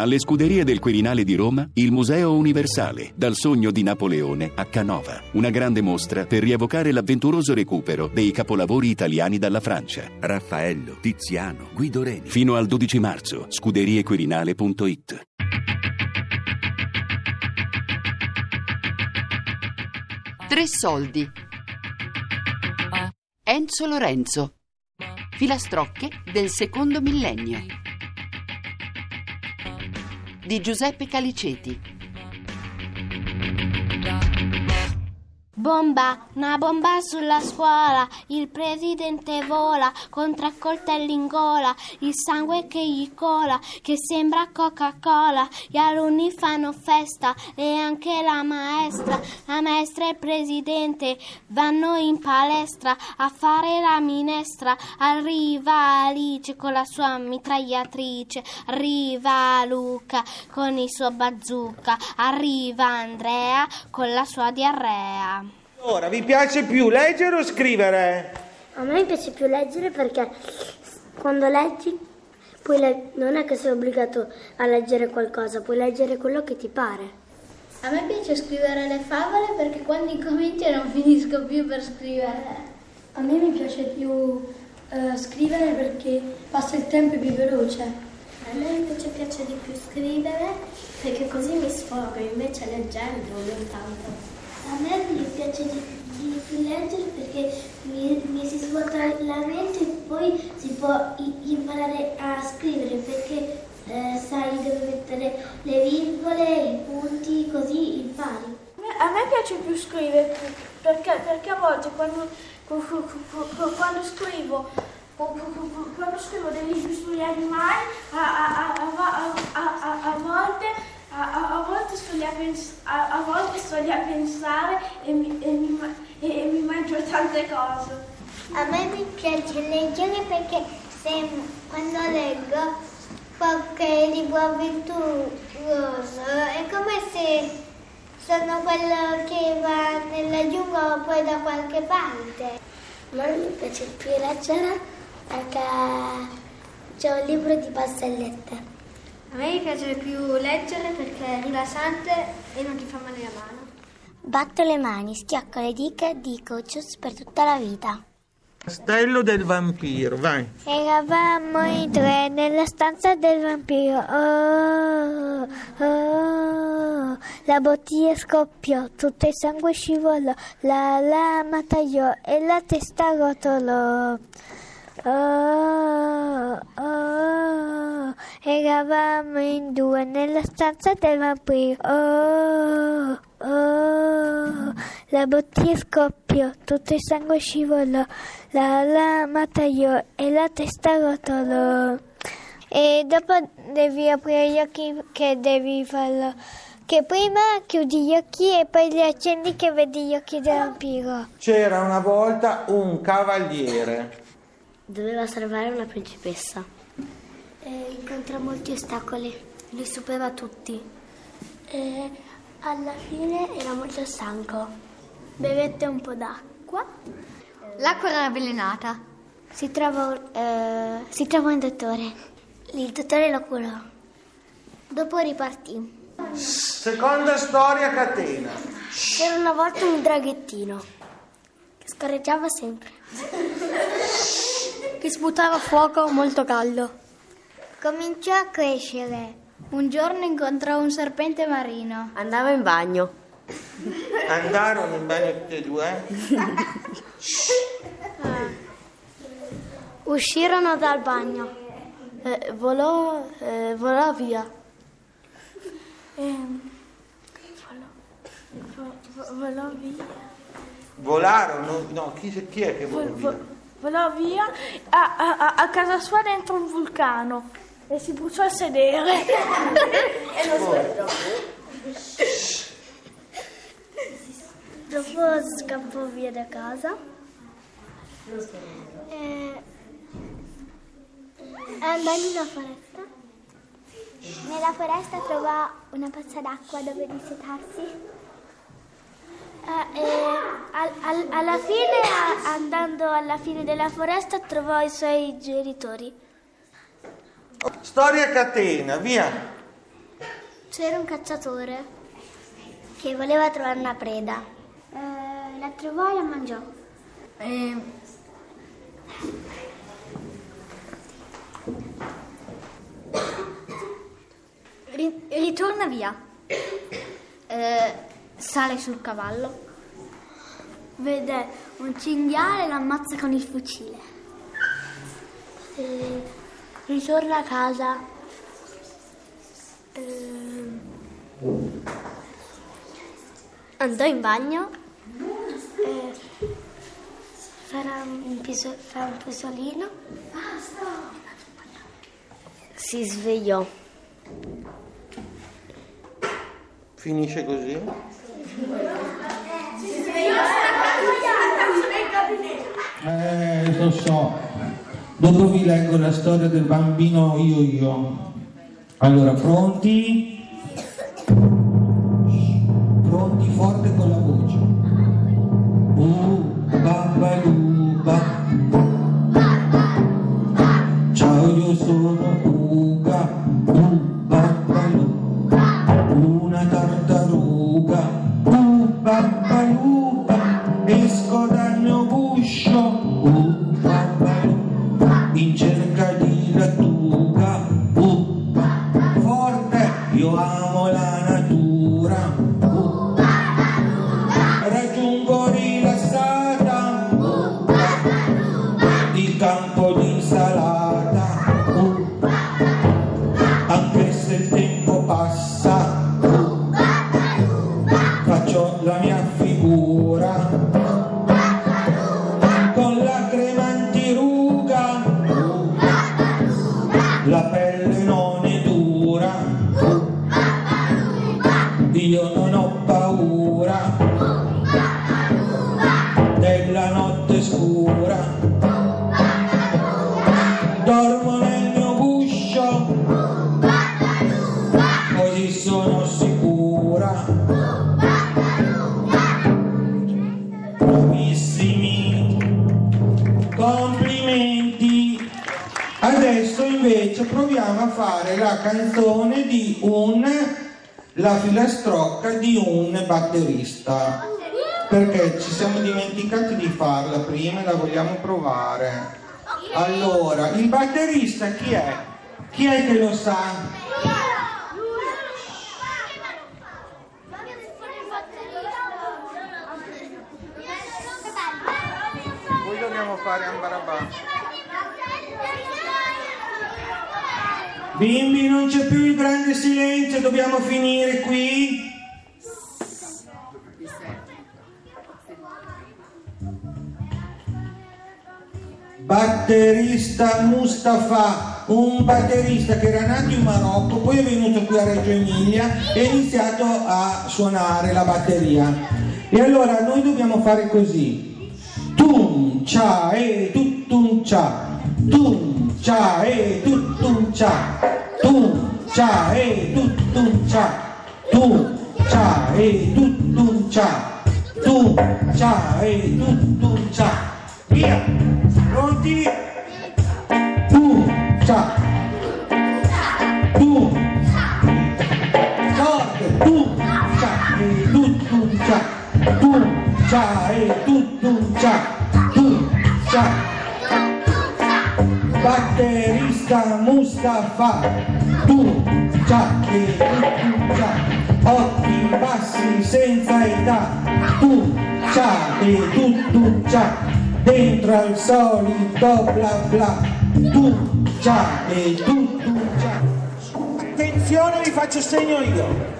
Alle scuderie del Quirinale di Roma, il Museo Universale, dal sogno di Napoleone a Canova. Una grande mostra per rievocare l'avventuroso recupero dei capolavori italiani dalla Francia. Raffaello, Tiziano, Guido Reni. Fino al 12 marzo, scuderiequirinale.it. Tre soldi. Enzo Lorenzo. Filastrocche del secondo millennio. Di Giuseppe Caliceti. Bomba, una bomba sulla scuola, il presidente vola con tre coltelli in gola, il sangue che gli cola, che sembra Coca-Cola, gli alunni fanno festa e anche la maestra, la maestra e il presidente vanno in palestra a fare la minestra, arriva Alice con la sua mitragliatrice, arriva Luca con il suo bazooka, arriva Andrea con la sua diarrea. Ora, vi piace più leggere o scrivere? A me piace più leggere perché quando leggi puoi le- non è che sei obbligato a leggere qualcosa, puoi leggere quello che ti pare. A me piace scrivere le favole perché quando incomincio non finisco più per scrivere. A me mi piace più eh, scrivere perché passa il tempo più veloce. A me invece piace di più scrivere perché così mi sfogo, invece leggendo non tanto. A me mi piace di, di più leggere perché mi, mi si svuota la mente e poi si può imparare a scrivere perché eh, sai dove mettere le virgole, i punti, così impari. A me piace più scrivere perché, perché a volte quando, quando scrivo quando scrivo dei libri sugli animali a- a- a- a volte a, a- a volte sto lì a, pens- a, a volte sto lì a pensare e mi, e mi ma- e- e mi mangio tante cose. A me mi piace leggere perché se, quando leggo qualche libro avventuroso è come se sono quello che va nella giungla o poi da qualche parte. A me mi piace più leggere perché c'è un libro di barzellette. A me mi piace più leggere perché è rilassante e non ti fa male la mano. Batto le mani, schiacco le dita e dico cius per tutta la vita. Castello del vampiro, vai. Eravamo in tre nella stanza del vampiro. Oh, oh, la bottiglia scoppiò, tutto il sangue scivolò, la lama tagliò e la testa rotolò. Oh, oh, eravamo in due nella stanza del vampiro. Oh, oh, la bottiglia scoppiò, tutto il sangue scivolò, la lama tagliò e la testa rotolò. E dopo devi aprire gli occhi che devi farlo. Che prima chiudi gli occhi e poi li accendi che vedi gli occhi del vampiro. C'era una volta un cavaliere. Doveva salvare una principessa. E incontrò molti ostacoli, li supera tutti. E alla fine era molto stanco. Bevette un po' d'acqua. L'acqua era avvelenata. Si trovò, eh, si trovò un dottore. Il dottore lo curò. Dopo ripartì. Seconda storia catena. C'era una volta un draghettino che scorreggiava sempre. Che sputava fuoco molto caldo. Cominciò a crescere. Un giorno incontrò un serpente marino. Andava in bagno. Andarono in bagno tutti e due. Uscirono dal bagno. Eh, volò, eh, volò via. Ehm, volò, vo- volò via. Volarono, no, chi, chi è che volò Vol- via? Vo- volò via a, a- a- casa sua dentro un vulcano e si bruciò a sedere. Dopo scappò via da casa. E andò in una foresta. Nella foresta trovò una pozza d'acqua dove dissetarsi. Al- al- alla fine, a- andando alla fine della foresta, trovò i suoi genitori. Storia catena, via. C'era un cacciatore. che voleva trovare una preda. Eh, la trovò e la mangiò. Eh, ri- ritorna via. Eh, sale sul cavallo. Vede un cinghiale e l'ammazza con il fucile. Eh, ritorna a casa. Eh, andò in bagno. Eh, farà un, piso- fa un pisolino. Si svegliò. Finisce così? Lo so. Dopo vi leggo la storia del bambino io io. Allora, pronti? Pronti forte con la voce. Uh, babbaluba. Ciao, io sono Bravissimi, complimenti. Adesso invece proviamo a fare la canzone di un, la filastrocca di un batterista perché ci siamo dimenticati di farla prima e la vogliamo provare. Allora, il batterista chi è? Chi è che lo sa? Poi dobbiamo fare Ambarabà. Bimbi, non c'è più il grande silenzio, dobbiamo finire qui. Batterista Mustafa, un batterista che era nato in Marocco, poi è venuto qui a Reggio Emilia e ha iniziato a suonare la batteria. E allora noi dobbiamo fare così. tum cha e tut tum cha tum cha e tut tum cha tum cha e tut tum cha tum cha e tut tum cha tum cha e tut tum cha via pronti tum cha tum cha tum cha e tut tum cha tum cha e tut Batterista Mustafa, tu e tu già, occhi bassi senza età, tu già e tu già, dentro al solito bla bla, tu già e tu già. Attenzione, vi faccio segno io.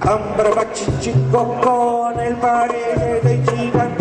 Ambrabacci cocco nel parere dei giganti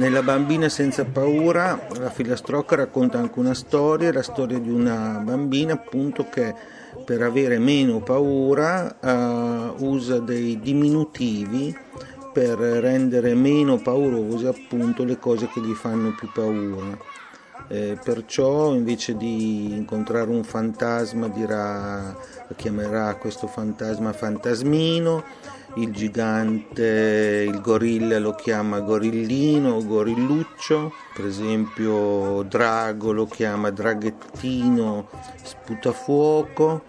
Nella bambina senza paura la filastrocca racconta anche una storia, la storia di una bambina appunto che per avere meno paura eh, usa dei diminutivi per rendere meno paurose appunto le cose che gli fanno più paura. Eh, perciò invece di incontrare un fantasma dirà, chiamerà questo fantasma fantasmino, il gigante, il gorilla lo chiama gorillino o gorilluccio, per esempio Drago lo chiama draghettino sputafuoco,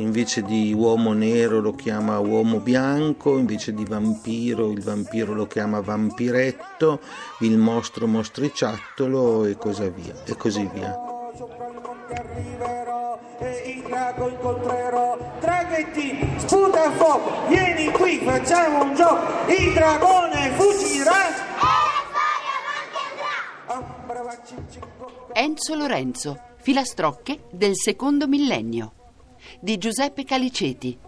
invece di uomo nero lo chiama uomo bianco, invece di vampiro il vampiro lo chiama vampiretto, il mostro mostriciattolo e via. E così via. sputa fuoco vieni qui facciamo un gioco il dragone fuggirà Enzo Lorenzo, filastrocche del secondo millennio di Giuseppe Caliceti.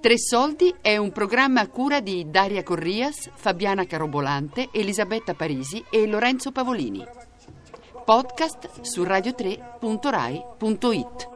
Tre soldi è un programma a cura di Daria Corrias, Fabiana Carobolante, Elisabetta Parisi e Lorenzo Pavolini. Podcast su radio3.rai.it.